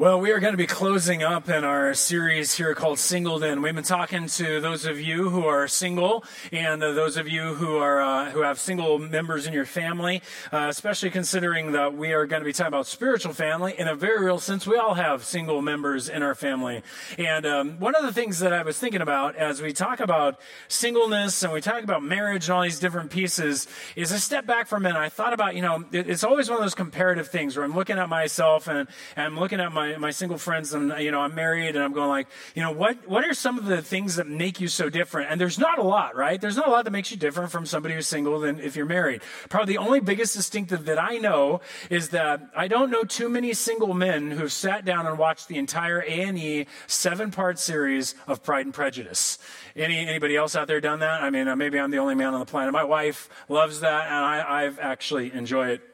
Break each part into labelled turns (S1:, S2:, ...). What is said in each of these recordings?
S1: Well, we are going to be closing up in our series here called Singled In. We've been talking to those of you who are single and uh, those of you who are uh, who have single members in your family, uh, especially considering that we are going to be talking about spiritual family in a very real sense. We all have single members in our family, and um, one of the things that I was thinking about as we talk about singleness and we talk about marriage and all these different pieces is a step back for a minute. I thought about you know it's always one of those comparative things where I'm looking at myself and, and I'm looking at my my, single friends and, you know, I'm married and I'm going like, you know, what, what are some of the things that make you so different? And there's not a lot, right? There's not a lot that makes you different from somebody who's single than if you're married. Probably the only biggest distinctive that I know is that I don't know too many single men who've sat down and watched the entire A&E seven part series of Pride and Prejudice. Any, anybody else out there done that? I mean, uh, maybe I'm the only man on the planet. My wife loves that and I, I've actually enjoy it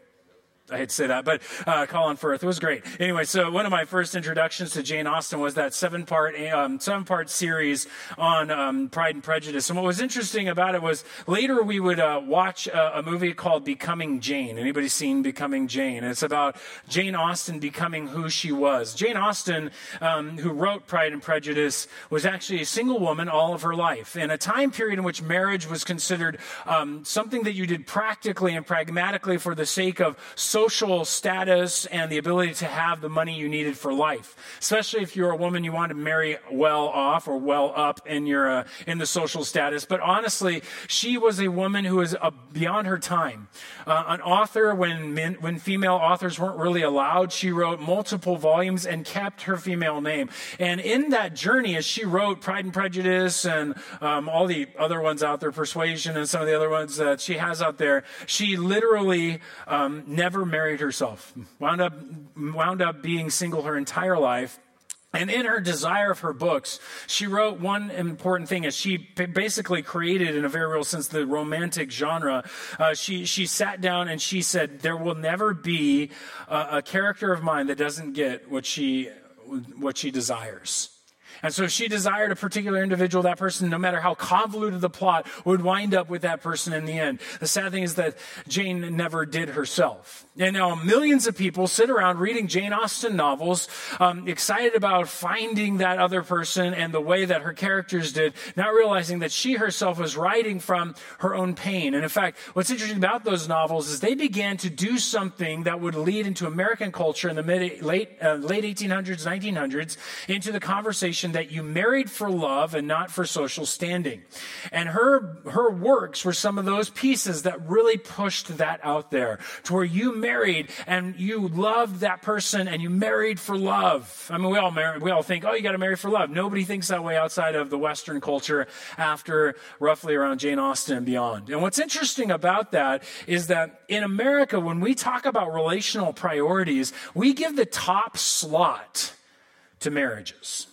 S1: I hate to say that, but uh, Colin Firth. Was great. Anyway, so one of my first introductions to Jane Austen was that seven part um, seven part series on um, Pride and Prejudice. And what was interesting about it was later we would uh, watch a, a, movie called Becoming Jane. Anybody seen Becoming Jane? it's about Jane Austen becoming who she was. Jane Austen, um, who wrote Pride and Prejudice, was actually a single woman all of her life in a time period in which marriage was considered um, something that you did practically and pragmatically for the sake of social status and the ability to have the money you needed for life. Especially if you're a woman, you want to marry well off or well up in your uh, in the social status. But honestly, she was a woman who was uh, beyond her time. Uh, an author when men, when female authors weren't really allowed, she wrote multiple volumes and kept her female name. And in that journey, as she wrote Pride and Prejudice and um, all the other ones out there, Persuasion and some of the other ones that she has out there, she literally um, never married herself, wound up, wound up being single her entire life. And in her desire of her books, she wrote one important thing as she basically created, in a very real sense, the romantic genre. Uh, she, she sat down and she said, There will never be a, a character of mine that doesn't get what she, what she desires. And so if she desired a particular individual, that person, no matter how convoluted the plot, would wind up with that person in the end. The sad thing is that Jane never did herself. And now millions of people sit around reading Jane Austen novels, um, excited about finding that other person and the way that her characters did, not realizing that she herself was writing from her own pain. And in fact, what's interesting about those novels is they began to do something that would lead into American culture in the mid, late, uh, late 1800s, 1900s, into the conversation that you married for love and not for social standing. And her, her works were some of those pieces that really pushed that out there to where you married and you loved that person and you married for love. I mean, we all we all think, oh, you got to marry for love. Nobody thinks that way outside of the Western culture after roughly around Jane Austen and beyond. And what's interesting about that is that in America, when we talk about relational priorities, we give the top slot to marriages.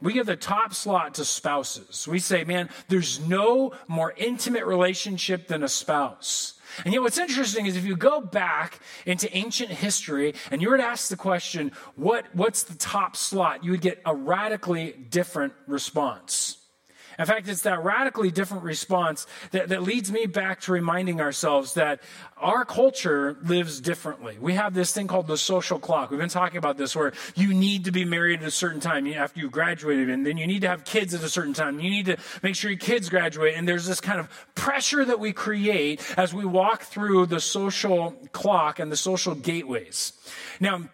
S1: We give the top slot to spouses. We say, man, there's no more intimate relationship than a spouse. And yet, what's interesting is if you go back into ancient history and you were to ask the question, what, what's the top slot? You would get a radically different response. In fact, it's that radically different response that, that leads me back to reminding ourselves that our culture lives differently. We have this thing called the social clock. We've been talking about this where you need to be married at a certain time after you graduated, and then you need to have kids at a certain time. You need to make sure your kids graduate. And there's this kind of pressure that we create as we walk through the social clock and the social gateways. Now,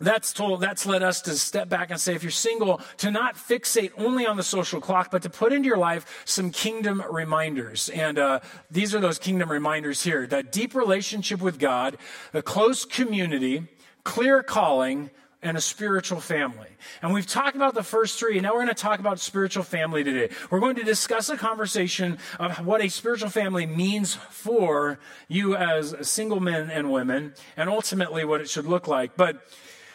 S1: that's told, that's led us to step back and say, if you're single, to not fixate only on the social clock, but to put into your life some kingdom reminders. And uh, these are those kingdom reminders here that deep relationship with God, a close community, clear calling, and a spiritual family. And we've talked about the first three, and now we're going to talk about spiritual family today. We're going to discuss a conversation of what a spiritual family means for you as single men and women, and ultimately what it should look like. But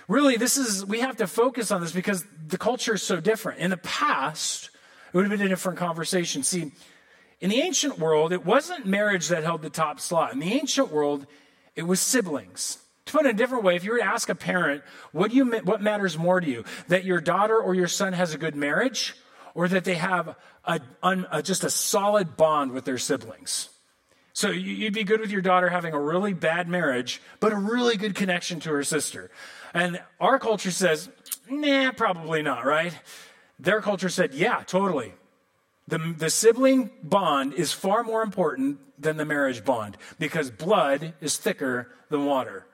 S1: really, this is, we have to focus on this because the culture is so different. In the past, it would have been a different conversation. See, in the ancient world, it wasn't marriage that held the top slot. In the ancient world, it was siblings. To put it in a different way, if you were to ask a parent, what, do you, what matters more to you? That your daughter or your son has a good marriage or that they have a, un, a, just a solid bond with their siblings? So you'd be good with your daughter having a really bad marriage, but a really good connection to her sister. And our culture says, nah, probably not, right? Their culture said, yeah, totally. The, the sibling bond is far more important than the marriage bond because blood is thicker than water.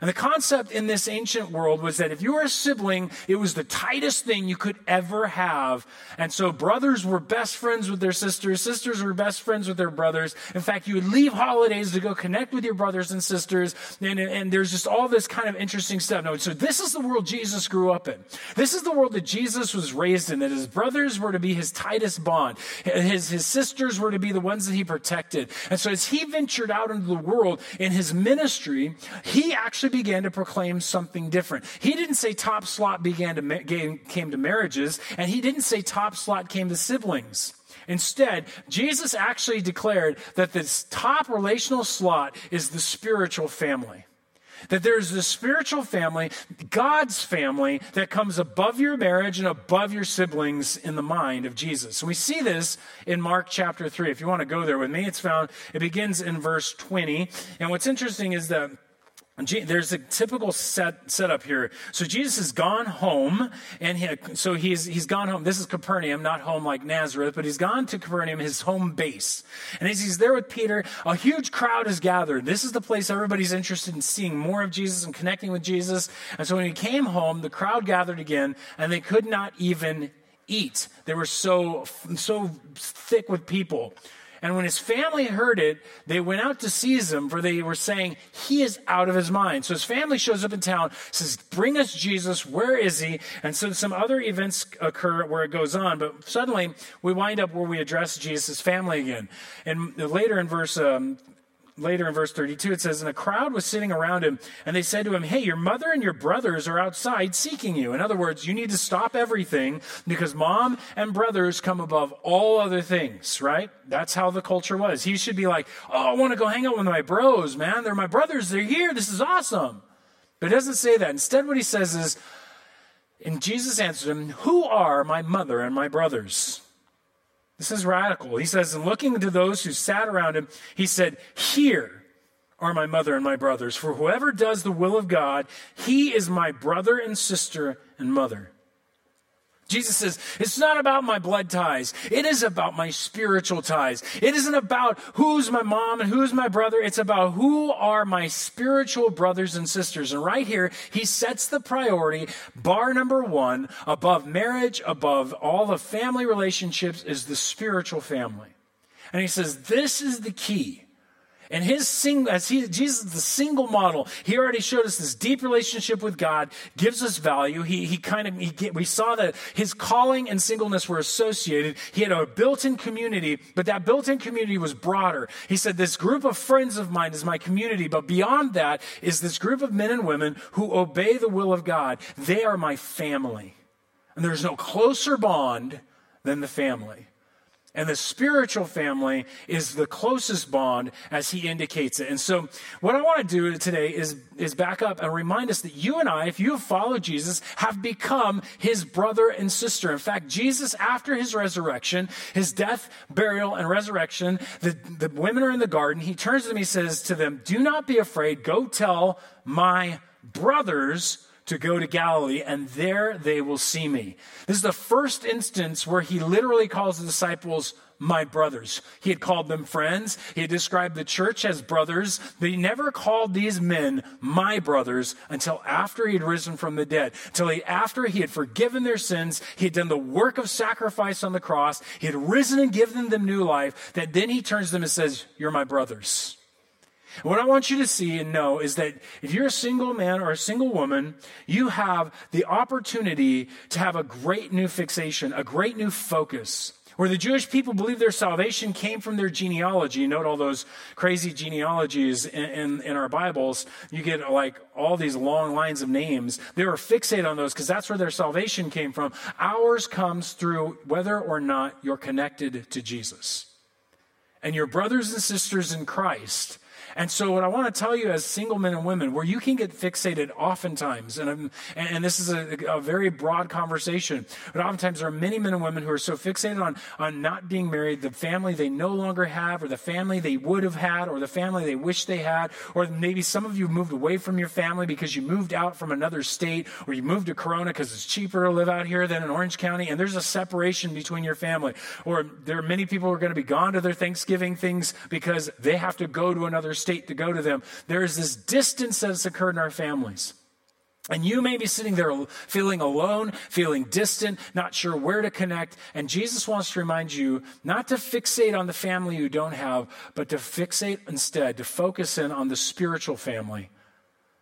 S1: And the concept in this ancient world was that if you were a sibling, it was the tightest thing you could ever have. And so brothers were best friends with their sisters, sisters were best friends with their brothers. In fact, you would leave holidays to go connect with your brothers and sisters. And, and there's just all this kind of interesting stuff. No, so this is the world Jesus grew up in. This is the world that Jesus was raised in, that his brothers were to be his tightest bond. His, his sisters were to be the ones that he protected. And so as he ventured out into the world in his ministry, he actually actually began to proclaim something different. He didn't say top slot began to came to marriages, and he didn't say top slot came to siblings. Instead, Jesus actually declared that this top relational slot is the spiritual family. That there's the spiritual family, God's family, that comes above your marriage and above your siblings in the mind of Jesus. And we see this in Mark chapter 3. If you want to go there with me, it's found, it begins in verse 20. And what's interesting is that there's a typical set setup here. So Jesus has gone home, and he, so he's he's gone home. This is Capernaum, not home like Nazareth, but he's gone to Capernaum, his home base. And as he's there with Peter, a huge crowd is gathered. This is the place everybody's interested in seeing more of Jesus and connecting with Jesus. And so when he came home, the crowd gathered again, and they could not even eat. They were so so thick with people. And when his family heard it, they went out to seize him, for they were saying, He is out of his mind. So his family shows up in town, says, Bring us Jesus. Where is he? And so some other events occur where it goes on. But suddenly we wind up where we address Jesus' family again. And later in verse um, later in verse 32, it says, And a crowd was sitting around him, and they said to him, Hey, your mother and your brothers are outside seeking you. In other words, you need to stop everything because mom and brothers come above all other things, right? That's how the culture was. He should be like, Oh, I want to go hang out with my bros, man. They're my brothers. They're here. This is awesome. But it doesn't say that. Instead, what he says is, and Jesus answered him, Who are my mother and my brothers? This is radical. He says, and looking to those who sat around him, he said, Here are my mother and my brothers. For whoever does the will of God, he is my brother and sister and mother. Jesus says, it's not about my blood ties. It is about my spiritual ties. It isn't about who's my mom and who's my brother. It's about who are my spiritual brothers and sisters. And right here, he sets the priority, bar number one, above marriage, above all the family relationships, is the spiritual family. And he says, this is the key. And his single, as he, Jesus is the single model. He already showed us this deep relationship with God, gives us value. He, he kind of, he, we saw that his calling and singleness were associated. He had a built-in community, but that built-in community was broader. He said, this group of friends of mine is my community, but beyond that is this group of men and women who obey the will of God. They are my family. And there's no closer bond than the family. And the spiritual family is the closest bond as he indicates it. And so what I want to do today is, is back up and remind us that you and I, if you have followed Jesus, have become his brother and sister. In fact, Jesus, after his resurrection, his death, burial, and resurrection, the, the women are in the garden. He turns to them, he says to them, do not be afraid. Go tell my brothers to go to Galilee, and there they will see me. This is the first instance where he literally calls the disciples my brothers. He had called them friends. He had described the church as brothers, but he never called these men my brothers until after he had risen from the dead. Until he, after he had forgiven their sins, he had done the work of sacrifice on the cross, he had risen and given them new life, that then he turns to them and says, You're my brothers. What I want you to see and know is that if you're a single man or a single woman, you have the opportunity to have a great new fixation, a great new focus. Where the Jewish people believe their salvation came from their genealogy. Note all those crazy genealogies in, in, in our Bibles. You get like all these long lines of names. They were fixated on those because that's where their salvation came from. Ours comes through whether or not you're connected to Jesus. And your brothers and sisters in Christ And so, what I want to tell you as single men and women, where you can get fixated oftentimes, and, I'm, and this is a, a, very broad conversation, but oftentimes there are many men and women who are so fixated on, on not being married, the family they no longer have, or the family they would have had, or the family they wish they had, or maybe some of you moved away from your family because you moved out from another state, or you moved to Corona because it's cheaper to live out here than in Orange County, and there's a separation between your family. Or there are many people who are going to be gone to their Thanksgiving things because they have to go to another state to go to them. There is this distance that has occurred in our families. And you may be sitting there feeling alone, feeling distant, not sure where to connect. And Jesus wants to remind you not to fixate on the family you don't have, but to fixate instead, to focus in on the spiritual family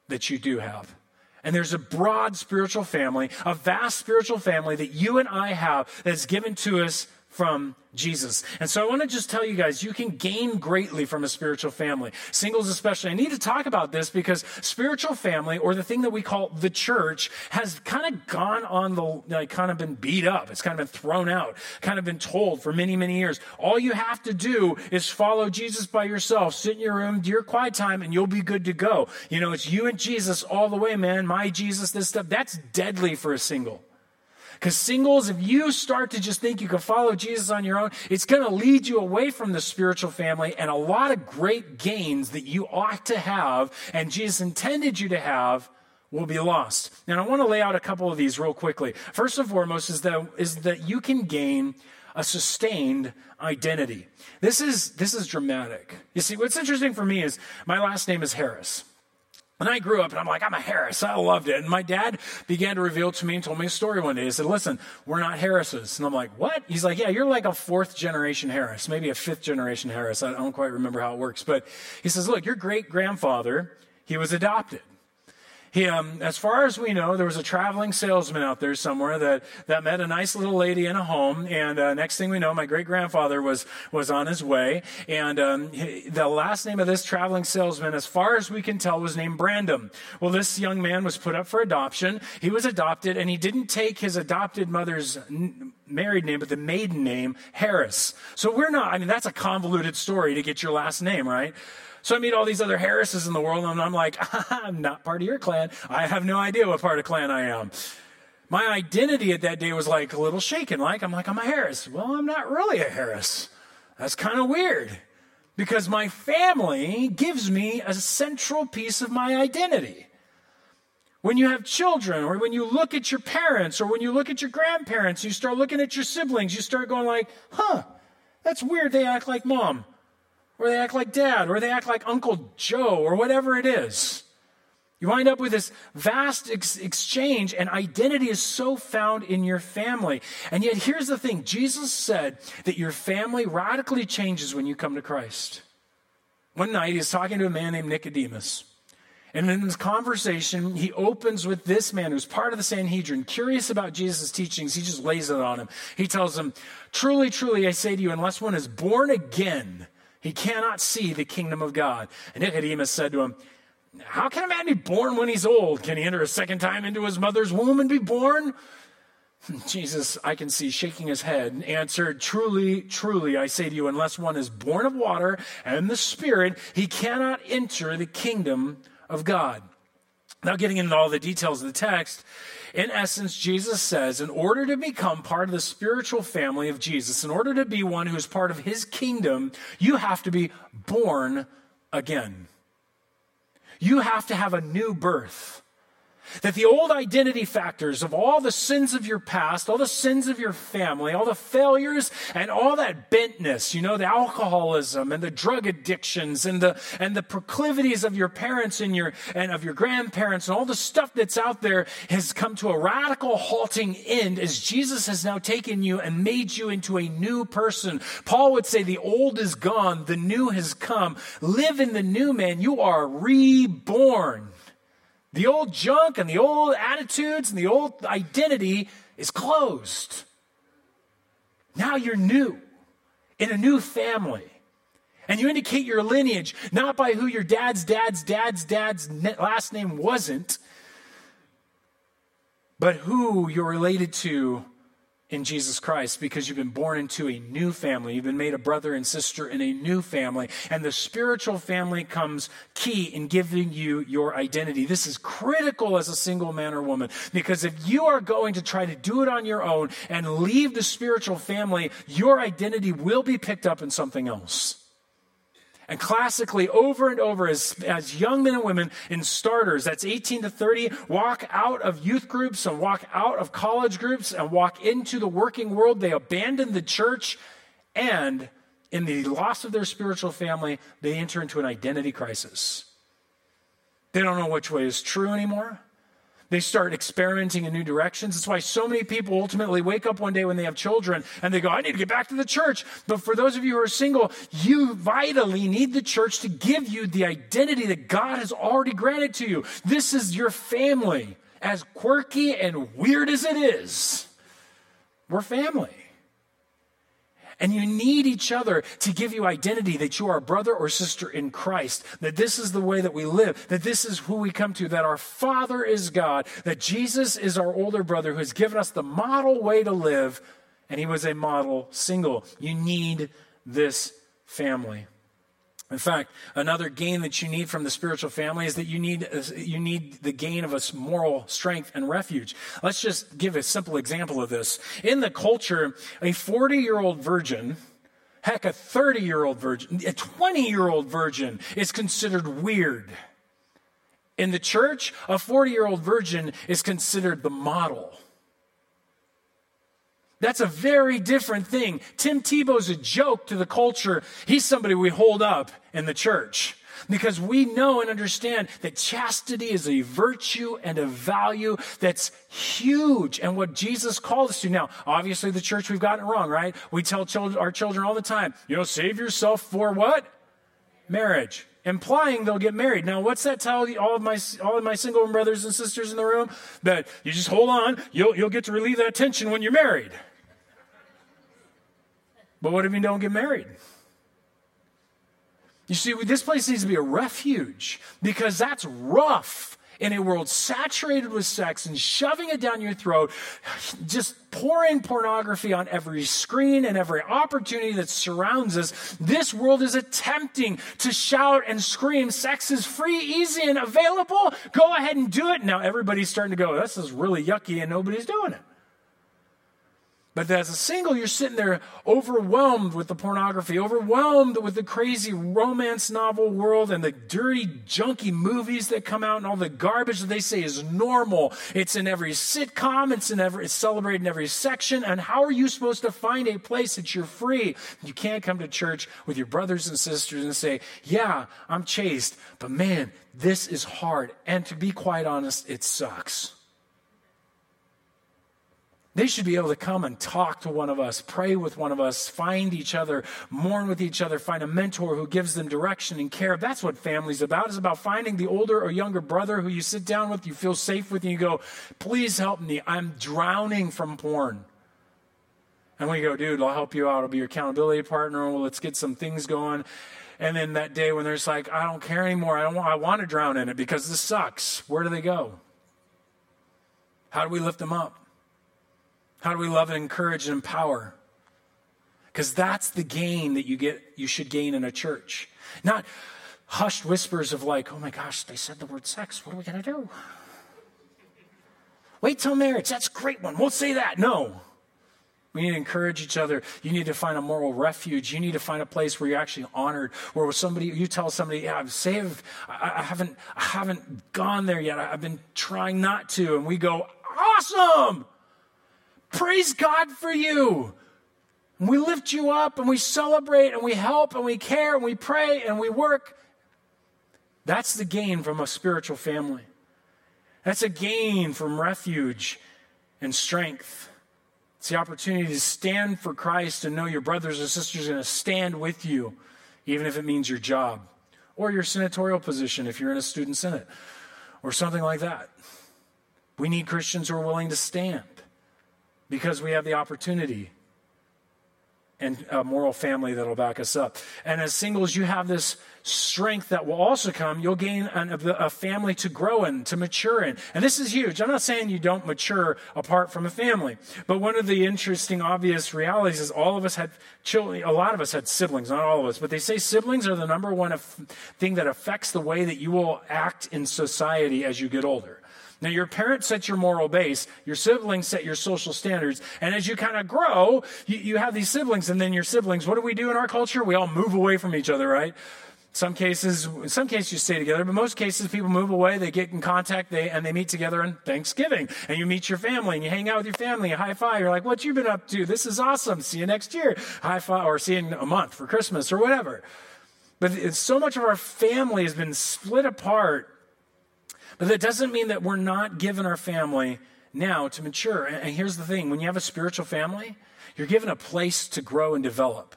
S1: that you do have. And there's a broad spiritual family, a vast spiritual family that you and I have that's given to us from Jesus. And so I want to just tell you guys, you can gain greatly from a spiritual family. Singles especially. I need to talk about this because spiritual family, or the thing that we call the church, has kind of gone on the, like, kind of been beat up. It's kind of been thrown out, kind of been told for many, many years. All you have to do is follow Jesus by yourself, sit in your room, do your quiet time, and you'll be good to go. You know, it's you and Jesus all the way, man. My Jesus, this stuff. That's deadly for a single. Because singles, if you start to just think you can follow Jesus on your own, it's going to lead you away from the spiritual family and a lot of great gains that you ought to have and Jesus intended you to have will be lost. And I want to lay out a couple of these real quickly. First and foremost is that, is that you can gain a sustained identity. This is, this is dramatic. You see, what's interesting for me is my last name is Harris. And I grew up and I'm like, I'm a Harris. I loved it. And my dad began to reveal to me and told me a story one day. He said, Listen, we're not Harrises. And I'm like, What? He's like, Yeah, you're like a fourth generation Harris, maybe a fifth generation Harris. I don't quite remember how it works. But he says, Look, your great grandfather, he was adopted. He, um, as far as we know, there was a traveling salesman out there somewhere that, that met a nice little lady in a home. And uh, next thing we know, my great grandfather was, was on his way. And um, he, the last name of this traveling salesman, as far as we can tell, was named Brandon. Well, this young man was put up for adoption. He was adopted, and he didn't take his adopted mother's n- married name, but the maiden name, Harris. So we're not, I mean, that's a convoluted story to get your last name, right? So I meet all these other Harrises in the world, and I'm like, I'm not part of your clan. I have no idea what part of clan I am. My identity at that day was like a little shaken. Like, I'm like, I'm a Harris. Well, I'm not really a Harris. That's kind of weird because my family gives me a central piece of my identity. When you have children, or when you look at your parents, or when you look at your grandparents, you start looking at your siblings, you start going like, huh, that's weird. They act like mom or they act like dad, or they act like Uncle Joe, or whatever it is. You wind up with this vast ex- exchange, and identity is so found in your family. And yet, here's the thing Jesus said that your family radically changes when you come to Christ. One night, he's talking to a man named Nicodemus. And in this conversation, he opens with this man who's part of the Sanhedrin, curious about Jesus' teachings. He just lays it on him. He tells him, Truly, truly, I say to you, unless one is born again, he cannot see the kingdom of God. And Nicodemus said to him, How can a man be born when he's old? Can he enter a second time into his mother's womb and be born? Jesus, I can see, shaking his head, answered, Truly, truly, I say to you, unless one is born of water and the Spirit, he cannot enter the kingdom of God. Now, getting into all the details of the text, in essence, Jesus says, in order to become part of the spiritual family of Jesus, in order to be one who's part of his kingdom, you have to be born again. You have to have a new birth. That the old identity factors of all the sins of your past, all the sins of your family, all the failures and all that bentness, you know, the alcoholism and the drug addictions and the and the proclivities of your parents and your and of your grandparents and all the stuff that's out there has come to a radical halting end as Jesus has now taken you and made you into a new person. Paul would say the old is gone, the new has come. Live in the new man. You are reborn. The old junk and the old attitudes and the old identity is closed. Now you're new in a new family. And you indicate your lineage not by who your dad's dad's dad's dad's last name wasn't, but who you're related to in Jesus Christ because you've been born into a new family. You've been made a brother and sister in a new family. And the spiritual family comes key in giving you your identity. This is critical as a single man or woman because if you are going to try to do it on your own and leave the spiritual family, your identity will be picked up in something else. And classically, over and over, as, as young men and women in starters, that's 18 to 30, walk out of youth groups and walk out of college groups and walk into the working world, they abandon the church. And in the loss of their spiritual family, they enter into an identity crisis. They don't know which way is true anymore. They start experimenting in new directions. That's why so many people ultimately wake up one day when they have children and they go, I need to get back to the church. But for those of you who are single, you vitally need the church to give you the identity that God has already granted to you. This is your family. As quirky and weird as it is, we're family. And you need each other to give you identity that you are brother or sister in Christ, that this is the way that we live, that this is who we come to, that our Father is God, that Jesus is our older brother who has given us the model way to live, and he was a model single. You need this family. In fact, another gain that you need from the spiritual family is that you need, you need the gain of a moral strength and refuge. Let's just give a simple example of this. In the culture, a 40 year old virgin, heck, a 30 year old virgin, a 20 year old virgin is considered weird. In the church, a 40 year old virgin is considered the model. That's a very different thing. Tim Tebow's a joke to the culture. He's somebody we hold up in the church because we know and understand that chastity is a virtue and a value that's huge and what Jesus called us to. Now, obviously, the church, we've gotten it wrong, right? We tell children, our children all the time, you know, save yourself for what? Marriage. Implying they'll get married. Now, what's that tell all of my all of my single brothers and sisters in the room? That you just hold on, you'll you'll get to relieve that tension when you're married. But what if you don't get married? You see, this place needs to be a refuge because that's rough in a world saturated with sex and shoving it down your throat, just pouring pornography on every screen and every opportunity that surrounds us. This world is attempting to shout and scream, sex is free, easy, and available. Go ahead and do it. Now everybody's starting to go, this is really yucky, and nobody's doing it. But as a single, you're sitting there overwhelmed with the pornography, overwhelmed with the crazy romance novel world and the dirty, junky movies that come out and all the garbage that they say is normal. It's in every sitcom, it's in every, it's celebrated in every section. And how are you supposed to find a place that you're free? You can't come to church with your brothers and sisters and say, Yeah, I'm chaste, but man, this is hard. And to be quite honest, it sucks. They should be able to come and talk to one of us, pray with one of us, find each other, mourn with each other, find a mentor who gives them direction and care. That's what family's about. It's about finding the older or younger brother who you sit down with, you feel safe with, and you go, please help me. I'm drowning from porn. And we go, dude, I'll help you out. I'll be your accountability partner. Well, let's get some things going. And then that day when there's like, I don't care anymore. I don't want, I want to drown in it because this sucks. Where do they go? How do we lift them up? How do we love and encourage and empower? Because that's the gain that you get you should gain in a church. Not hushed whispers of like, oh my gosh, they said the word sex. What are we gonna do? Wait till marriage. That's a great one. We'll say that. No. We need to encourage each other. You need to find a moral refuge. You need to find a place where you're actually honored, where somebody you tell somebody, "Yeah, I'm saved. I, I haven't, I haven't gone there yet. I, I've been trying not to." And we go, "Awesome! Praise God for you. And we lift you up and we celebrate and we help and we care and we pray and we work. That's the gain from a spiritual family. That's a gain from refuge and strength. It's the opportunity to stand for Christ and know your brothers and sisters are going to stand with you, even if it means your job or your senatorial position if you're in a student senate or something like that. We need Christians who are willing to stand because we have the opportunity and a moral family that'll back us up. And as singles, you have this strength that will also come. You'll gain an, a family to grow in, to mature in. And this is huge. I'm not saying you don't mature apart from a family. But one of the interesting, obvious realities is all of us had children, a lot of us had siblings, not all of us, but they say siblings are the number one thing that affects the way that you will act in society as you get older. Now, your parents set your moral base, your siblings set your social standards, and as you kind of grow, you, you have these siblings, and then your siblings, what do we do in our culture? We all move away from each other, right? Some cases, in some cases you stay together, but most cases people move away, they get in contact, they, and they meet together on Thanksgiving. And you meet your family and you hang out with your family, you high five. You're like, what you been up to? This is awesome. See you next year. High five, or see you in a month for Christmas or whatever. But so much of our family has been split apart but that doesn't mean that we're not given our family now to mature. And here's the thing when you have a spiritual family, you're given a place to grow and develop.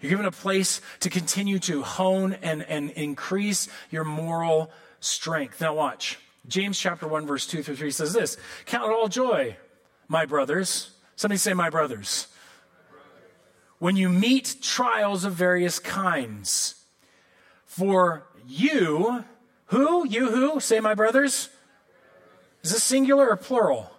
S1: You're given a place to continue to hone and, and increase your moral strength. Now, watch. James chapter 1, verse 2 through 3 says this Count it all joy, my brothers. Somebody say, my brothers. When you meet trials of various kinds, for you who? You who? Say, my brothers. Is this singular or plural?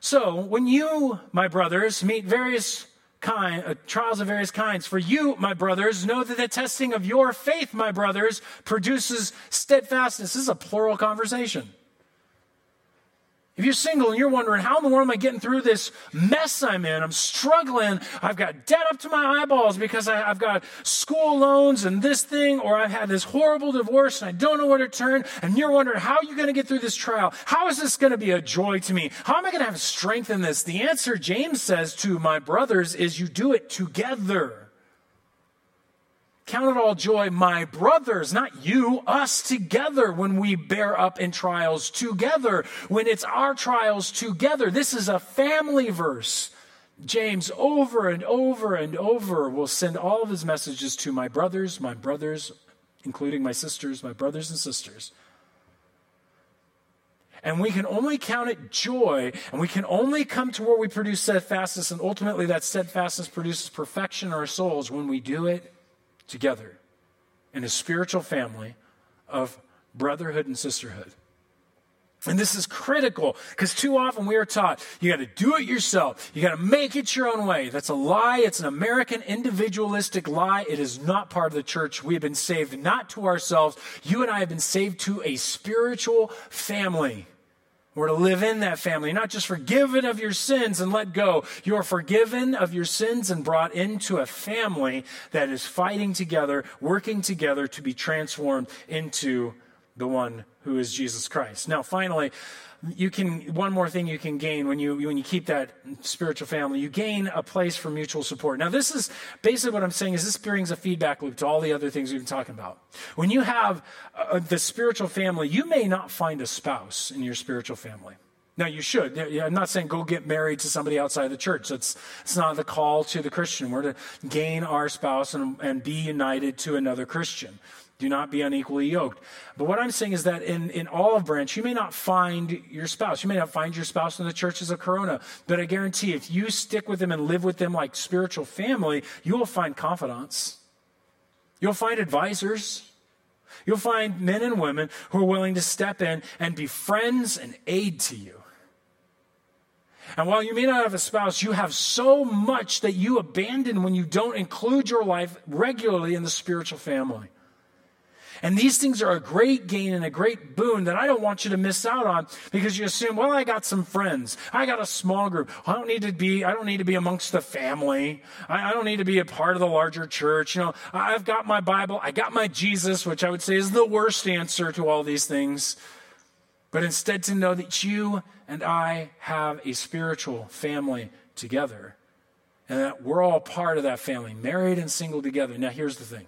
S1: So, when you, my brothers, meet various kind, uh, trials of various kinds, for you, my brothers, know that the testing of your faith, my brothers, produces steadfastness. This is a plural conversation. If you're single and you're wondering, how in the world am I getting through this mess I'm in? I'm struggling. I've got debt up to my eyeballs because I, have got school loans and this thing, or I've had this horrible divorce and I don't know where to turn. And you're wondering, how are you going to get through this trial? How is this going to be a joy to me? How am I going to have strength in this? The answer, James says to my brothers, is you do it together. Count it all joy, my brothers, not you, us together when we bear up in trials together, when it's our trials together. This is a family verse. James, over and over and over, will send all of his messages to my brothers, my brothers, including my sisters, my brothers and sisters. And we can only count it joy, and we can only come to where we produce steadfastness, and ultimately that steadfastness produces perfection in our souls when we do it together in a spiritual family of brotherhood and sisterhood. And this is critical because too often we are taught you got to do it yourself. You got to make it your own way. That's a lie. It's an American individualistic lie. It is not part of the church. We have been saved not to ourselves. You and I have been saved to a spiritual family. We're to live in that family, not just forgiven of your sins and let go. You are forgiven of your sins and brought into a family that is fighting together, working together to be transformed into the one who is Jesus Christ. Now, finally, you can one more thing you can gain when you when you keep that spiritual family you gain a place for mutual support. Now this is basically what i'm saying is this brings a feedback loop to all the other things we've been talking about. When you have uh, the spiritual family you may not find a spouse in your spiritual family. Now you should. I'm not saying go get married to somebody outside the church. That's it's not the call to the christian. We're to gain our spouse and, and be united to another christian do not be unequally yoked. But what I'm saying is that in, in Olive Branch, you may not find your spouse. You may not find your spouse in the churches of Corona. But I guarantee if you stick with them and live with them like spiritual family, you will find confidants. You'll find advisors. You'll find men and women who are willing to step in and be friends and aid to you. And while you may not have a spouse, you have so much that you abandon when you don't include your life regularly in the spiritual family. And these things are a great gain and a great boon that I don't want you to miss out on because you assume, well, I got some friends. I got a small group. I don't need to be, I don't need to be amongst the family. I, I don't need to be a part of the larger church. You know, I've got my Bible. I got my Jesus, which I would say is the worst answer to all these things. But instead to know that you and I have a spiritual family together and that we're all part of that family, married and single together. Now, here's the thing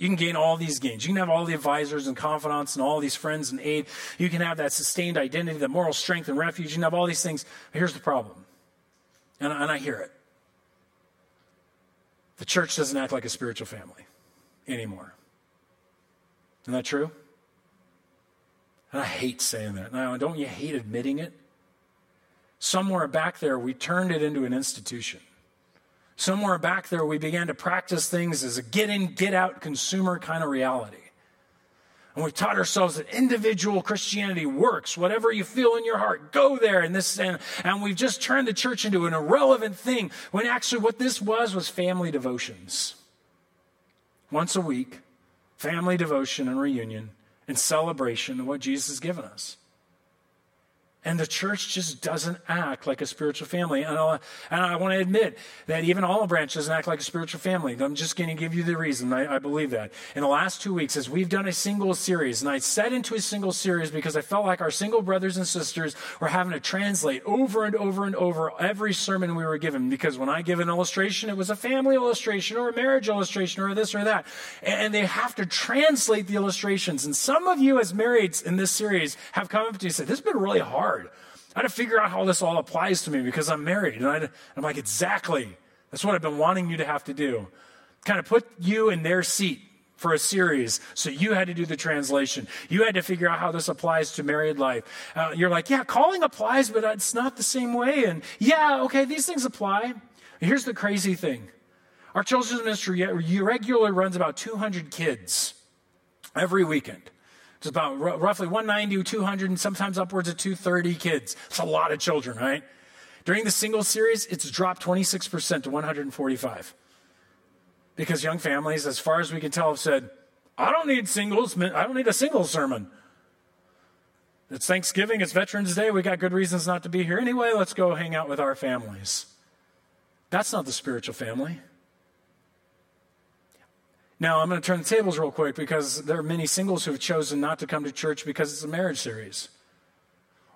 S1: you can gain all these gains. You can have all the advisors and confidants and all these friends and aid. You can have that sustained identity, that moral strength and refuge. You can have all these things. But here's the problem, and, and I hear it. The church doesn't act like a spiritual family anymore. Isn't that true? And I hate saying that. Now, don't you hate admitting it? somewhere back there, we turned it into an institution. Somewhere back there, we began to practice things as a get in, get out consumer kind of reality. And we've taught ourselves that individual Christianity works. Whatever you feel in your heart, go there. And this, and, and we've just turned the church into an irrelevant thing when actually what this was was family devotions. Once a week, family devotion and reunion and celebration of what Jesus has given us. And the church just doesn't act like a spiritual family. And, i and I want to admit that even Olive Branch doesn't act like a spiritual family. I'm just going to give you the reason. I, I, believe that. In the last two weeks, as we've done a single series, and I set into a single series because I felt like our single brothers and sisters were having to translate over and over and over every sermon we were given. Because when I give an illustration, it was a family illustration or a marriage illustration or this or that. And they have to translate the illustrations. And some of you, as marrieds in this series, have come up to me and said, This has been really hard hard. I had to figure out how this all applies to me because I'm married. And I, am like, exactly. That's what I've been wanting you to have to do. Kind of put you in their seat for a series. So you had to do the translation. You had to figure out how this applies to married life. Uh, you're like, yeah, calling applies, but it's not the same way. And yeah, okay, these things apply. Here's the crazy thing our children's ministry regularly runs about 200 kids every weekend. It's about r- roughly 190, 200, and sometimes upwards of 230 kids. It's a lot of children, right? During the single series, it's dropped 26% to 145. Because young families, as far as we can tell, have said, I don't need singles, I don't need a single sermon. It's Thanksgiving, it's Veterans Day, we got good reasons not to be here anyway, let's go hang out with our families. That's not the spiritual family. Now, I'm going to turn the tables real quick because there are many singles who have chosen not to come to church because it's a marriage series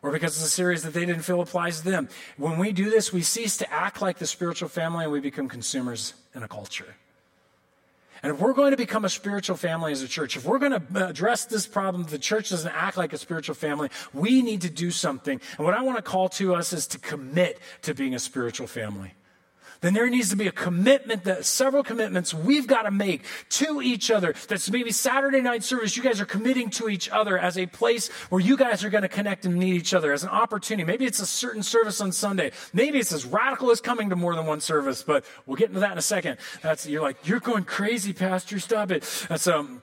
S1: or because it's a series that they didn't feel applies to them. When we do this, we cease to act like the spiritual family and we become consumers in a culture. And if we're going to become a spiritual family as a church, if we're going to address this problem, the church doesn't act like a spiritual family, we need to do something. And what I want to call to us is to commit to being a spiritual family then there needs to be a commitment that several commitments we've got to make to each other. That's maybe Saturday night service. You guys are committing to each other as a place where you guys are going to connect and meet each other as an opportunity. Maybe it's a certain service on Sunday. Maybe it's as radical as coming to more than one service, but we'll get into that in a second. That's, you're like, you're going crazy, Pastor. Stop it. That's, um,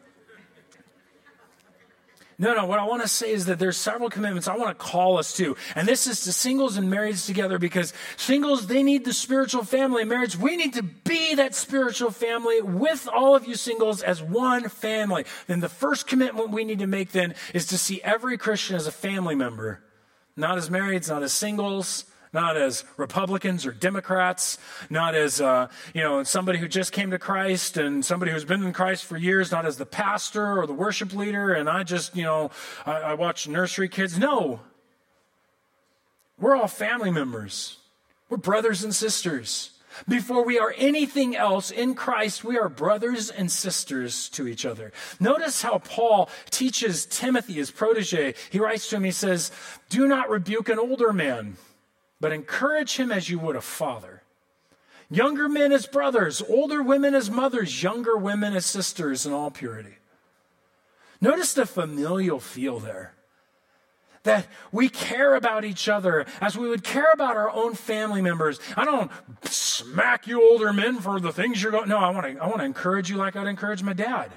S1: no, no, what I want to say is that there's several commitments I want to call us to. And this is to singles and marrieds together because singles, they need the spiritual family. Marriage, we need to be that spiritual family with all of you singles as one family. Then the first commitment we need to make then is to see every Christian as a family member, not as marrieds, not as singles, not as Republicans or Democrats, not as, uh, you know, somebody who just came to Christ and somebody who's been in Christ for years, not as the pastor or the worship leader, and I just, you know, I, I watch nursery kids. No. We're all family members. We're brothers and sisters. Before we are anything else in Christ, we are brothers and sisters to each other. Notice how Paul teaches Timothy, his protege. He writes to him, he says, Do not rebuke an older man but encourage him as you would a father. Younger men as brothers, older women as mothers, younger women as sisters in all purity. Notice the familial feel there. That we care about each other as we would care about our own family members. I don't smack you older men for the things you're going. No, I want to. I want to encourage you like I'd encourage my dad.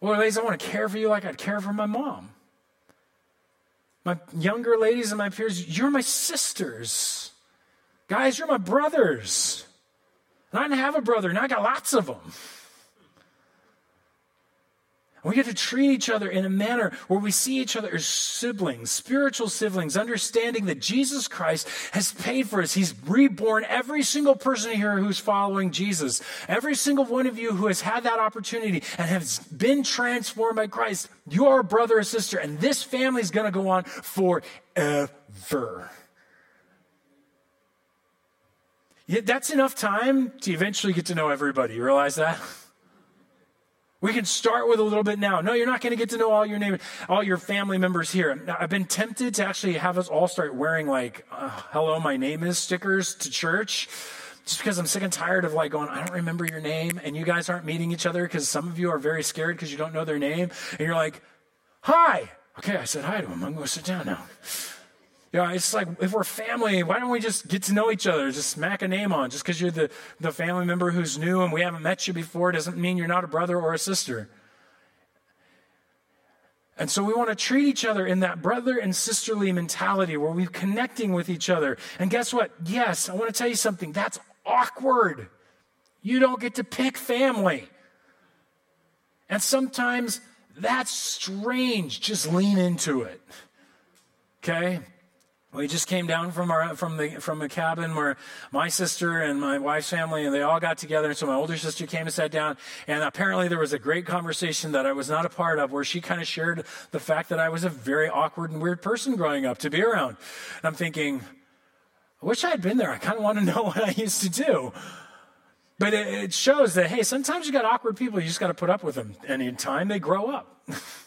S1: Or ladies, I want to care for you like I'd care for my mom. My younger ladies and my peers, you're my sisters. Guys, you're my brothers. And I didn't have a brother, now I got lots of them. We get to treat each other in a manner where we see each other as siblings, spiritual siblings, understanding that Jesus Christ has paid for us. He's reborn every single person here who's following Jesus. Every single one of you who has had that opportunity and has been transformed by Christ, you are a brother or sister, and this family is going to go on forever. Yeah, that's enough time to eventually get to know everybody. You realize that? We can start with a little bit now. No, you're not going to get to know all your name, all your family members here. I've been tempted to actually have us all start wearing like uh, "Hello, my name is" stickers to church, just because I'm sick and tired of like going. I don't remember your name, and you guys aren't meeting each other because some of you are very scared because you don't know their name, and you're like, "Hi." Okay, I said hi to him. I'm going to sit down now. You know, it's like if we're family, why don't we just get to know each other? Just smack a name on. Just because you're the, the family member who's new and we haven't met you before doesn't mean you're not a brother or a sister. And so we want to treat each other in that brother and sisterly mentality where we're connecting with each other. And guess what? Yes, I want to tell you something. That's awkward. You don't get to pick family. And sometimes that's strange. Just lean into it. Okay? We just came down from our from the from a cabin where my sister and my wife's family and they all got together. And so my older sister came and sat down, and apparently there was a great conversation that I was not a part of, where she kind of shared the fact that I was a very awkward and weird person growing up to be around. And I'm thinking, I wish I had been there. I kind of want to know what I used to do. But it, it shows that hey, sometimes you got awkward people. You just got to put up with them, and in time they grow up.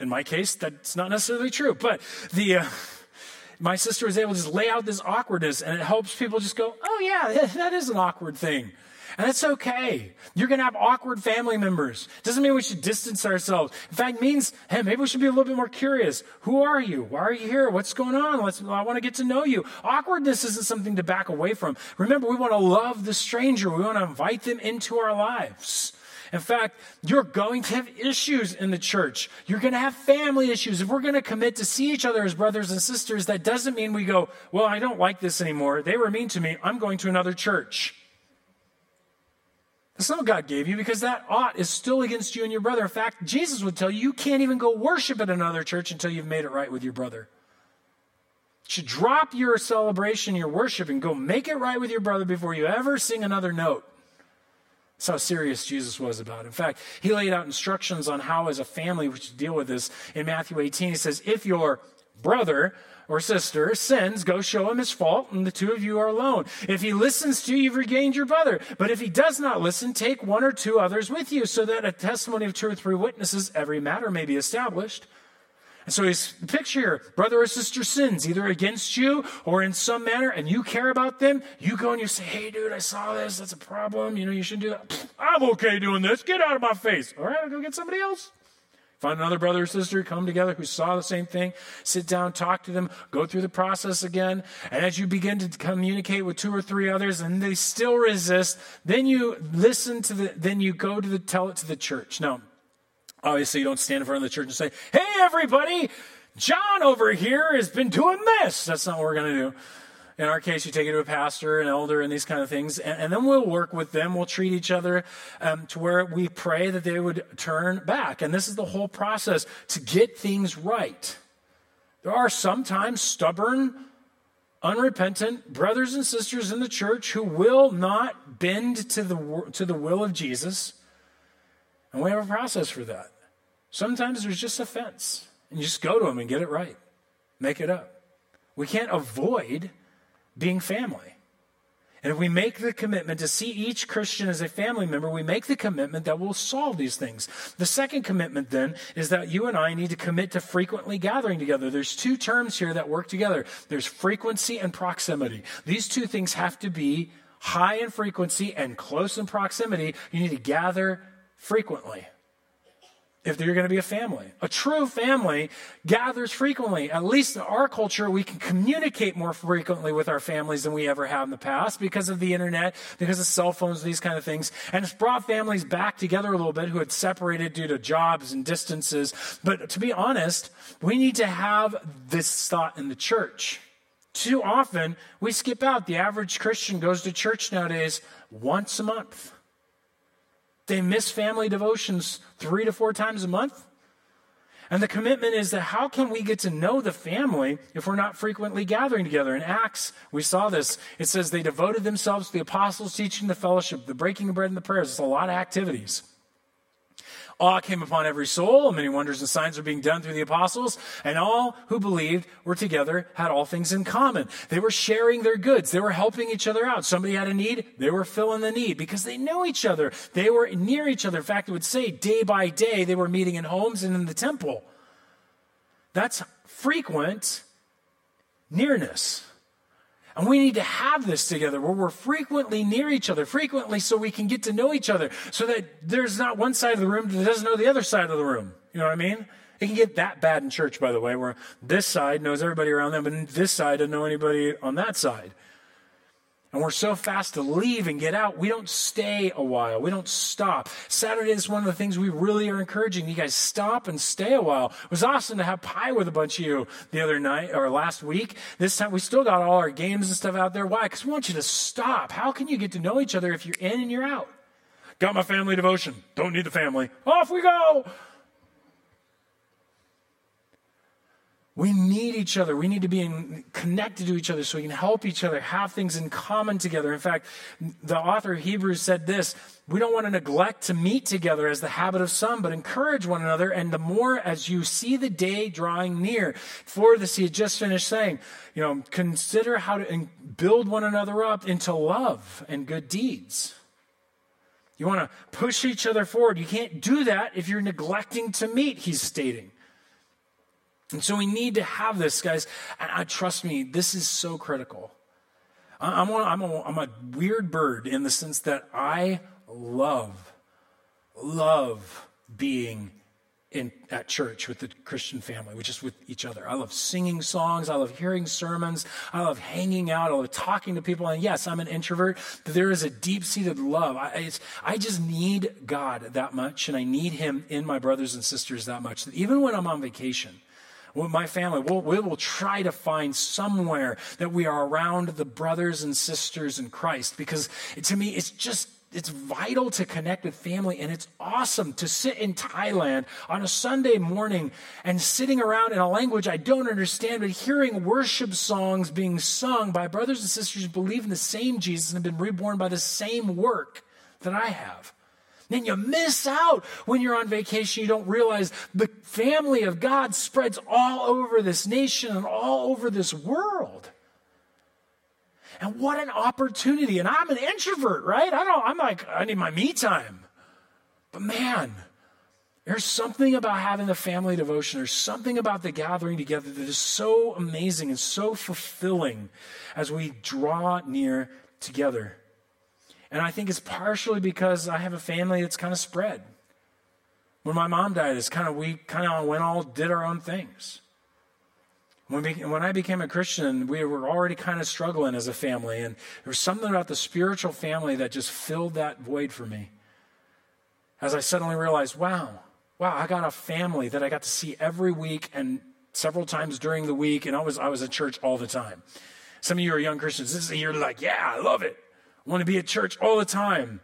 S1: In my case, that's not necessarily true, but the. Uh, my sister was able to just lay out this awkwardness and it helps people just go, oh, yeah, that is an awkward thing. And that's okay. You're going to have awkward family members. Doesn't mean we should distance ourselves. In fact, means, hey, maybe we should be a little bit more curious. Who are you? Why are you here? What's going on? Let's, I want to get to know you. Awkwardness isn't something to back away from. Remember, we want to love the stranger. We want to invite them into our lives. In fact, you're going to have issues in the church. You're going to have family issues. If we're going to commit to see each other as brothers and sisters, that doesn't mean we go, well, I don't like this anymore. They were mean to me. I'm going to another church. That's not what God gave you because that ought is still against you and your brother. In fact, Jesus would tell you you can't even go worship at another church until you've made it right with your brother. You should drop your celebration, your worship, and go make it right with your brother before you ever sing another note. That's how serious Jesus was about it. In fact, he laid out instructions on how, as a family, we should deal with this. In Matthew 18, he says, If your brother or sister sins, go show him his fault, and the two of you are alone. If he listens to you, you've regained your brother. But if he does not listen, take one or two others with you, so that a testimony of two or three witnesses, every matter may be established. And so he's picture here, brother or sister sins either against you or in some manner, and you care about them. You go and you say, Hey, dude, I saw this. That's a problem. You know, you shouldn't do that. I'm okay doing this. Get out of my face. All right, I'll go get somebody else. Find another brother or sister, come together who saw the same thing, sit down, talk to them, go through the process again. And as you begin to communicate with two or three others and they still resist, then you listen to the, then you go to the, tell it to the church. Now, Obviously, you don't stand in front of the church and say, Hey, everybody, John over here has been doing this. That's not what we're going to do. In our case, you take it to a pastor, an elder, and these kind of things, and, and then we'll work with them. We'll treat each other um, to where we pray that they would turn back. And this is the whole process to get things right. There are sometimes stubborn, unrepentant brothers and sisters in the church who will not bend to the, to the will of Jesus and we have a process for that. Sometimes there's just offense, and you just go to them and get it right, make it up. We can't avoid being family. And if we make the commitment to see each Christian as a family member, we make the commitment that we'll solve these things. The second commitment then is that you and I need to commit to frequently gathering together. There's two terms here that work together. There's frequency and proximity. These two things have to be high in frequency and close in proximity. You need to gather frequently if you're going to be a family. A true family gathers frequently. At least in our culture, we can communicate more frequently with our families than we ever have in the past because of the internet, because of cell phones, these kind of things. And it's brought families back together a little bit who had separated due to jobs and distances. But to be honest, we need to have this thought in the church. Too often, we skip out. The average Christian goes to church nowadays once a month. They miss family devotions three to four times a month. And the commitment is that how can we get to know the family if we're not frequently gathering together? In Acts, we saw this. It says they devoted themselves to the apostles' teaching, the fellowship, the breaking of bread, and the prayers. It's a lot of activities. Awe came upon every soul, and many wonders and signs were being done through the apostles, and all who believed were together, had all things in common. They were sharing their goods. They were helping each other out. Somebody had a need, they were filling the need because they knew each other. They were near each other. In fact, it would say day by day they were meeting in homes and in the temple. That's frequent nearness. And we need to have this together where we're frequently near each other, frequently so we can get to know each other, so that there's not one side of the room that doesn't know the other side of the room. You know what I mean? It can get that bad in church, by the way, where this side knows everybody around them, and this side doesn't know anybody on that side. And we're so fast to leave and get out, we don't stay a while. We don't stop. Saturday is one of the things we really are encouraging. You guys stop and stay a while. It was awesome to have pie with a bunch of you the other night or last week. This time we still got all our games and stuff out there. Why? Because we want you to stop. How can you get to know each other if you're in and you're out? Got my family devotion. Don't need the family. Off we go. We need each other. We need to be in, connected to each other so we can help each other, have things in common together. In fact, the author of Hebrews said this We don't want to neglect to meet together as the habit of some, but encourage one another. And the more as you see the day drawing near, for this, he had just finished saying, you know, consider how to build one another up into love and good deeds. You want to push each other forward. You can't do that if you're neglecting to meet, he's stating. And so we need to have this, guys. And I trust me, this is so critical. I'm a, I'm, a, I'm a weird bird in the sense that I love, love being in at church with the Christian family, which is with each other. I love singing songs. I love hearing sermons. I love hanging out. I love talking to people. And yes, I'm an introvert, but there is a deep seated love. I, I just need God that much, and I need Him in my brothers and sisters that much that even when I'm on vacation, with my family, we'll, we will try to find somewhere that we are around the brothers and sisters in Christ because to me, it's just it's vital to connect with family and it's awesome to sit in Thailand on a Sunday morning and sitting around in a language I don't understand, but hearing worship songs being sung by brothers and sisters who believe in the same Jesus and have been reborn by the same work that I have. Then you miss out when you're on vacation. You don't realize the family of God spreads all over this nation and all over this world. And what an opportunity. And I'm an introvert, right? I don't, I'm like, I need my me time. But man, there's something about having the family devotion. There's something about the gathering together that is so amazing and so fulfilling as we draw near together. And I think it's partially because I have a family that's kind of spread. When my mom died, it's kind of, we kind of went all, did our own things. When, we, when I became a Christian, we were already kind of struggling as a family. And there was something about the spiritual family that just filled that void for me. As I suddenly realized, wow, wow, I got a family that I got to see every week and several times during the week. And I was, I was at church all the time. Some of you are young Christians. This is year like, yeah, I love it want to be at church all the time.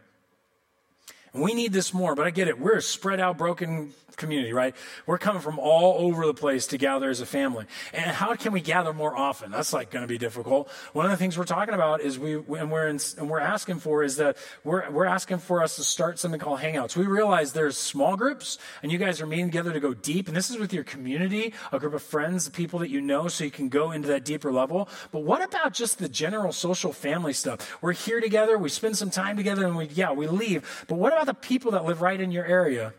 S1: We need this more, but I get it. We're a spread out, broken community, right? We're coming from all over the place to gather as a family. And how can we gather more often? That's like going to be difficult. One of the things we're talking about is we, and we're, in, and we're asking for is that we're, we're asking for us to start something called Hangouts. We realize there's small groups and you guys are meeting together to go deep. And this is with your community, a group of friends, people that you know, so you can go into that deeper level. But what about just the general social family stuff? We're here together, we spend some time together, and we, yeah, we leave. But what about the people that live right in your area?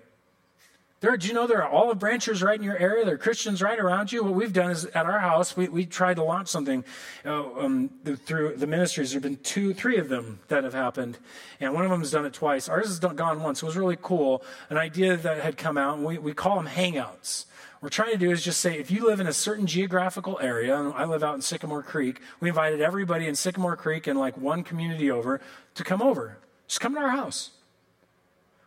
S1: There, do you know there are olive branches right in your area? There are Christians right around you. What we've done is at our house, we, we tried to launch something uh, um, through the ministries. There have been two, three of them that have happened, and one of them has done it twice. Ours has done, gone once. It was really cool. An idea that had come out, and we, we call them hangouts. What we're trying to do is just say if you live in a certain geographical area, and I live out in Sycamore Creek, we invited everybody in Sycamore Creek and like one community over to come over. Just come to our house.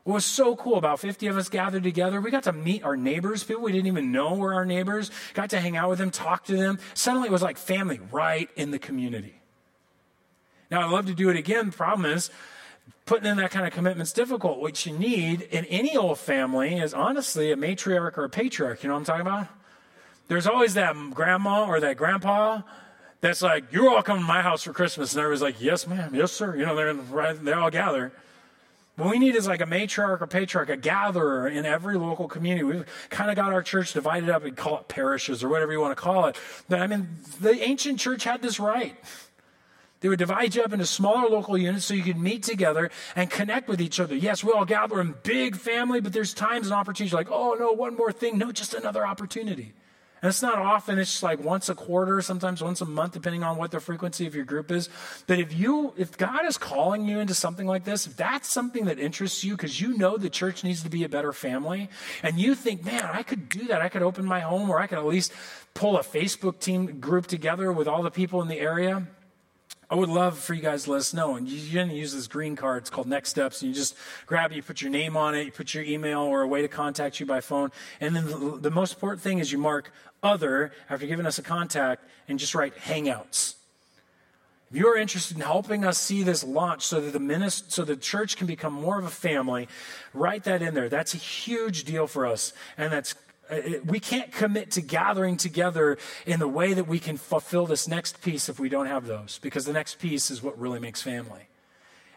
S1: What was so cool about 50 of us gathered together, we got to meet our neighbors, people we didn't even know were our neighbors, got to hang out with them, talk to them. Suddenly it was like family right in the community. Now, I'd love to do it again. The problem is, putting in that kind of commitment is difficult. What you need in any old family is honestly a matriarch or a patriarch. You know what I'm talking about? There's always that grandma or that grandpa that's like, You're all coming to my house for Christmas. And everybody's like, Yes, ma'am. Yes, sir. You know, they're, they all gather. What we need is like a matriarch or patriarch, a gatherer in every local community. We've kind of got our church divided up and call it parishes or whatever you want to call it. But I mean, the ancient church had this right. They would divide you up into smaller local units so you could meet together and connect with each other. Yes, we all gather in big family, but there's times and opportunities like, oh no, one more thing. No, just another opportunity. And it's not often, it's like once a quarter, sometimes once a month, depending on what the frequency of your group is. But if you, if God is calling you into something like this, if that's something that interests you because you know the church needs to be a better family, and you think, man, I could do that. I could open my home or I could at least pull a Facebook team group together with all the people in the area. I would love for you guys to let us know. And you, can use this green card. It's called Next Steps. And you just grab it, you put your name on it, you put your email or a way to contact you by phone. And then the, the most important thing is you mark other after giving us a contact and just write Hangouts. If you are interested in helping us see this launch so that the minist- so the church can become more of a family, write that in there. That's a huge deal for us. And that's we can't commit to gathering together in the way that we can fulfill this next piece if we don't have those, because the next piece is what really makes family.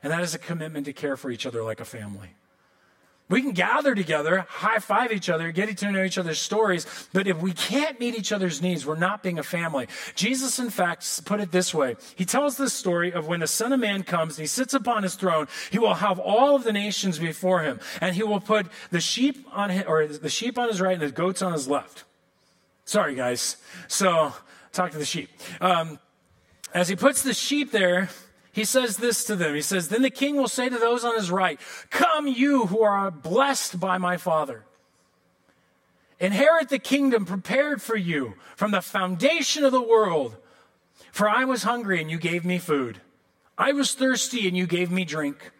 S1: And that is a commitment to care for each other like a family. We can gather together, high five each other, get to know each other's stories, but if we can't meet each other's needs, we're not being a family. Jesus, in fact, put it this way. He tells this story of when the Son of Man comes and he sits upon his throne, he will have all of the nations before him, and he will put the sheep on his, or the sheep on his right and the goats on his left. Sorry, guys. So, talk to the sheep. Um, as he puts the sheep there, he says this to them. He says, Then the king will say to those on his right, Come, you who are blessed by my father. Inherit the kingdom prepared for you from the foundation of the world. For I was hungry and you gave me food. I was thirsty and you gave me drink.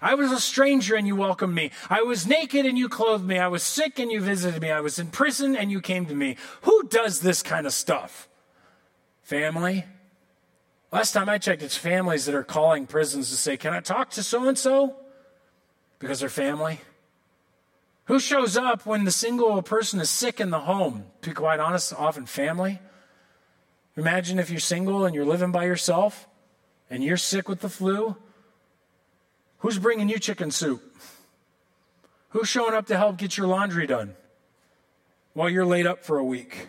S1: I was a stranger and you welcomed me. I was naked and you clothed me. I was sick and you visited me. I was in prison and you came to me. Who does this kind of stuff? Family? Last time I checked, it's families that are calling prisons to say, Can I talk to so and so? Because they're family. Who shows up when the single person is sick in the home? To be quite honest, often family. Imagine if you're single and you're living by yourself and you're sick with the flu. Who's bringing you chicken soup? Who's showing up to help get your laundry done while you're laid up for a week?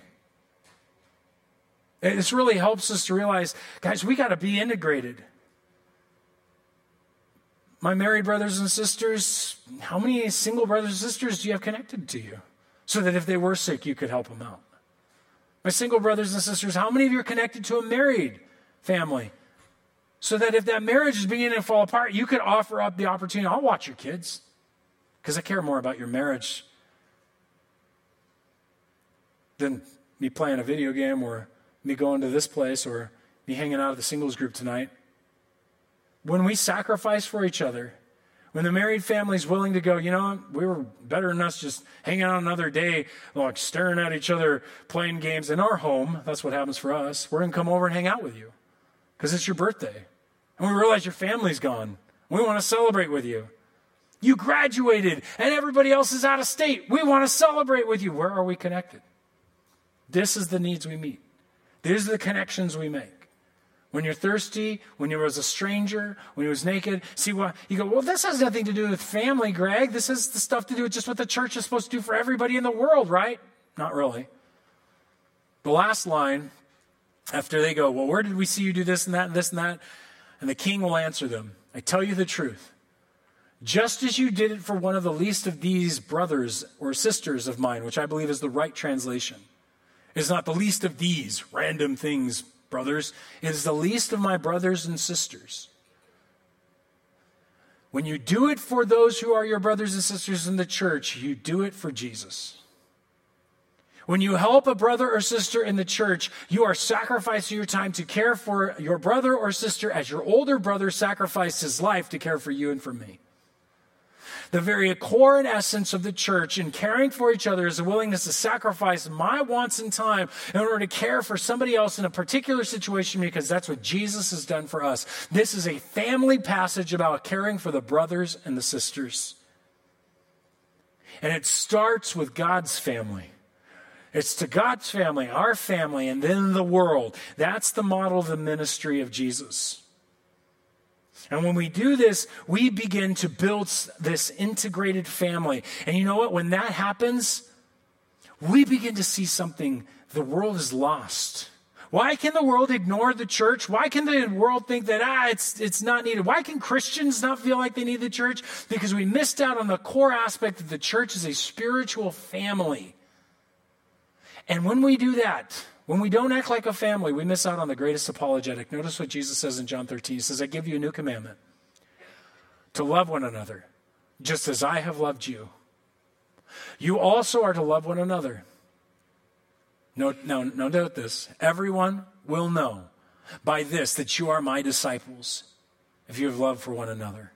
S1: This really helps us to realize, guys, we got to be integrated. My married brothers and sisters, how many single brothers and sisters do you have connected to you? So that if they were sick, you could help them out. My single brothers and sisters, how many of you are connected to a married family? So that if that marriage is beginning to fall apart, you could offer up the opportunity I'll watch your kids because I care more about your marriage than me playing a video game or me going to this place or me hanging out at the singles group tonight. When we sacrifice for each other, when the married family is willing to go, you know, we were better than us just hanging out another day, like staring at each other, playing games in our home. That's what happens for us. We're going to come over and hang out with you because it's your birthday. And we realize your family's gone. We want to celebrate with you. You graduated and everybody else is out of state. We want to celebrate with you. Where are we connected? This is the needs we meet. These are the connections we make. When you're thirsty, when you was a stranger, when you was naked, see what you go, well, this has nothing to do with family, Greg. This is the stuff to do with just what the church is supposed to do for everybody in the world, right? Not really. The last line, after they go, well, where did we see you do this and that and this and that? And the king will answer them, I tell you the truth. Just as you did it for one of the least of these brothers or sisters of mine, which I believe is the right translation is not the least of these random things, brothers. It is the least of my brothers and sisters. When you do it for those who are your brothers and sisters in the church, you do it for Jesus. When you help a brother or sister in the church, you are sacrificing your time to care for your brother or sister as your older brother sacrificed his life to care for you and for me. The very core and essence of the church in caring for each other is a willingness to sacrifice my wants and time in order to care for somebody else in a particular situation because that's what Jesus has done for us. This is a family passage about caring for the brothers and the sisters. And it starts with God's family. It's to God's family, our family, and then the world. That's the model of the ministry of Jesus. And when we do this, we begin to build this integrated family. And you know what? When that happens, we begin to see something the world is lost. Why can the world ignore the church? Why can the world think that ah it's it's not needed? Why can Christians not feel like they need the church? Because we missed out on the core aspect that the church is a spiritual family. And when we do that, when we don't act like a family, we miss out on the greatest apologetic. Notice what Jesus says in John 13. He says, I give you a new commandment to love one another, just as I have loved you. You also are to love one another. No, no, no, note this. Everyone will know by this that you are my disciples if you have love for one another.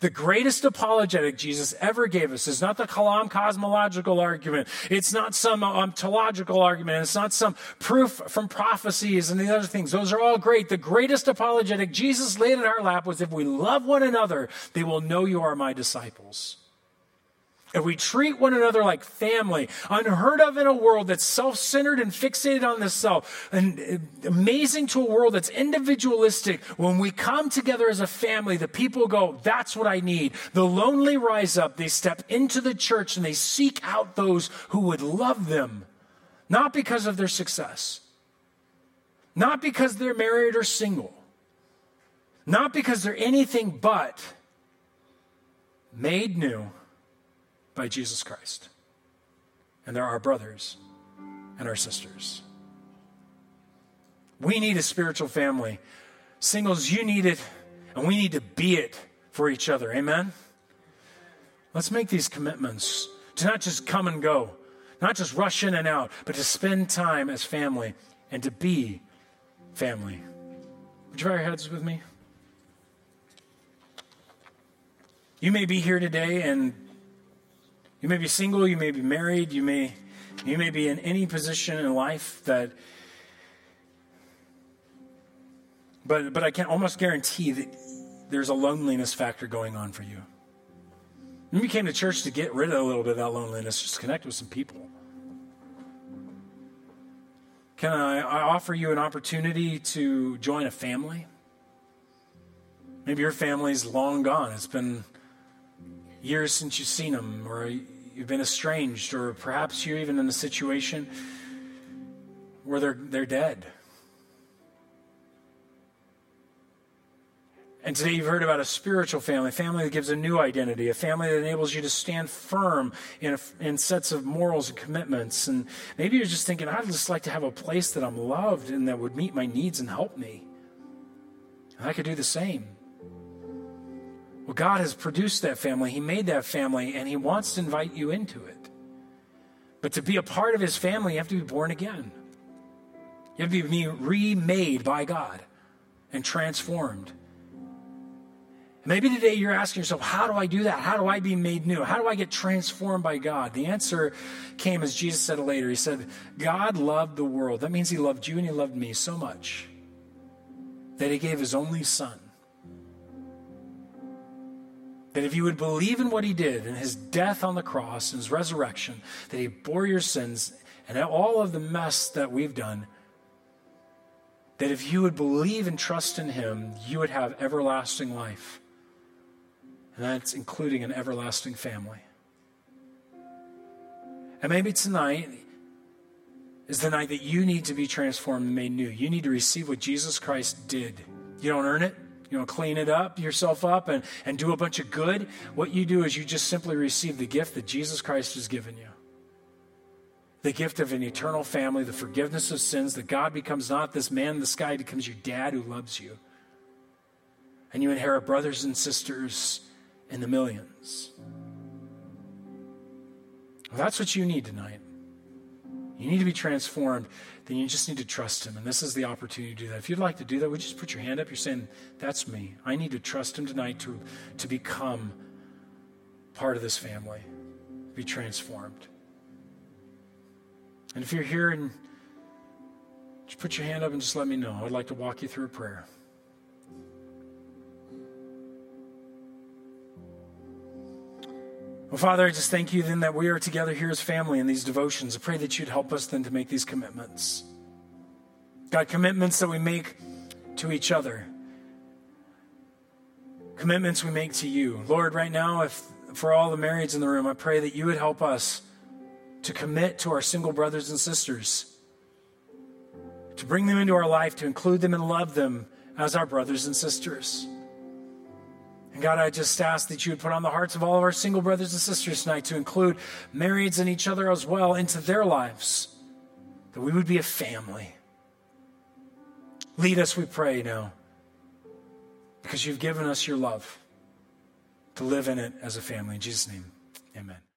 S1: The greatest apologetic Jesus ever gave us is not the Kalam cosmological argument. It's not some um, ontological argument. It's not some proof from prophecies and the other things. Those are all great. The greatest apologetic Jesus laid in our lap was if we love one another, they will know you are my disciples. If we treat one another like family, unheard of in a world that's self centered and fixated on the self, and uh, amazing to a world that's individualistic, when we come together as a family, the people go, That's what I need. The lonely rise up, they step into the church and they seek out those who would love them, not because of their success, not because they're married or single, not because they're anything but made new by Jesus Christ. And they're our brothers and our sisters. We need a spiritual family. Singles, you need it, and we need to be it for each other. Amen? Let's make these commitments to not just come and go, not just rush in and out, but to spend time as family and to be family. Would you bow your heads with me? You may be here today and you may be single, you may be married, you may you may be in any position in life that but but I can almost guarantee that there's a loneliness factor going on for you. Maybe you came to church to get rid of a little bit of that loneliness, just connect with some people. Can I, I offer you an opportunity to join a family? Maybe your family's long gone. It's been years since you've seen them, or you've been estranged, or perhaps you're even in a situation where they're, they're dead. And today you've heard about a spiritual family, a family that gives a new identity, a family that enables you to stand firm in, a, in sets of morals and commitments. And maybe you're just thinking, I'd just like to have a place that I'm loved and that would meet my needs and help me. And I could do the same. Well, God has produced that family, He made that family, and He wants to invite you into it. But to be a part of His family, you have to be born again. You have to be remade by God and transformed. Maybe today you're asking yourself, how do I do that? How do I be made new? How do I get transformed by God? The answer came as Jesus said it later. He said, God loved the world. That means He loved you and He loved me so much that He gave His only Son that if you would believe in what he did and his death on the cross and his resurrection, that he bore your sins and all of the mess that we've done, that if you would believe and trust in him, you would have everlasting life. And that's including an everlasting family. And maybe tonight is the night that you need to be transformed and made new. You need to receive what Jesus Christ did. You don't earn it, you know, clean it up, yourself up, and, and do a bunch of good. What you do is you just simply receive the gift that Jesus Christ has given you the gift of an eternal family, the forgiveness of sins, that God becomes not this man in the sky, becomes your dad who loves you. And you inherit brothers and sisters in the millions. Well, that's what you need tonight. You need to be transformed then you just need to trust Him. And this is the opportunity to do that. If you'd like to do that, would you just put your hand up? You're saying, That's me. I need to trust Him tonight to, to become part of this family, be transformed. And if you're here and just put your hand up and just let me know. I'd like to walk you through a prayer. Well, Father, I just thank you then that we are together here as family in these devotions. I pray that you'd help us then to make these commitments. God, commitments that we make to each other, commitments we make to you. Lord, right now, if for all the marrieds in the room, I pray that you would help us to commit to our single brothers and sisters, to bring them into our life, to include them and love them as our brothers and sisters. And God, I just ask that you would put on the hearts of all of our single brothers and sisters tonight to include marrieds and each other as well into their lives, that we would be a family. Lead us, we pray now, because you've given us your love to live in it as a family. In Jesus' name, amen.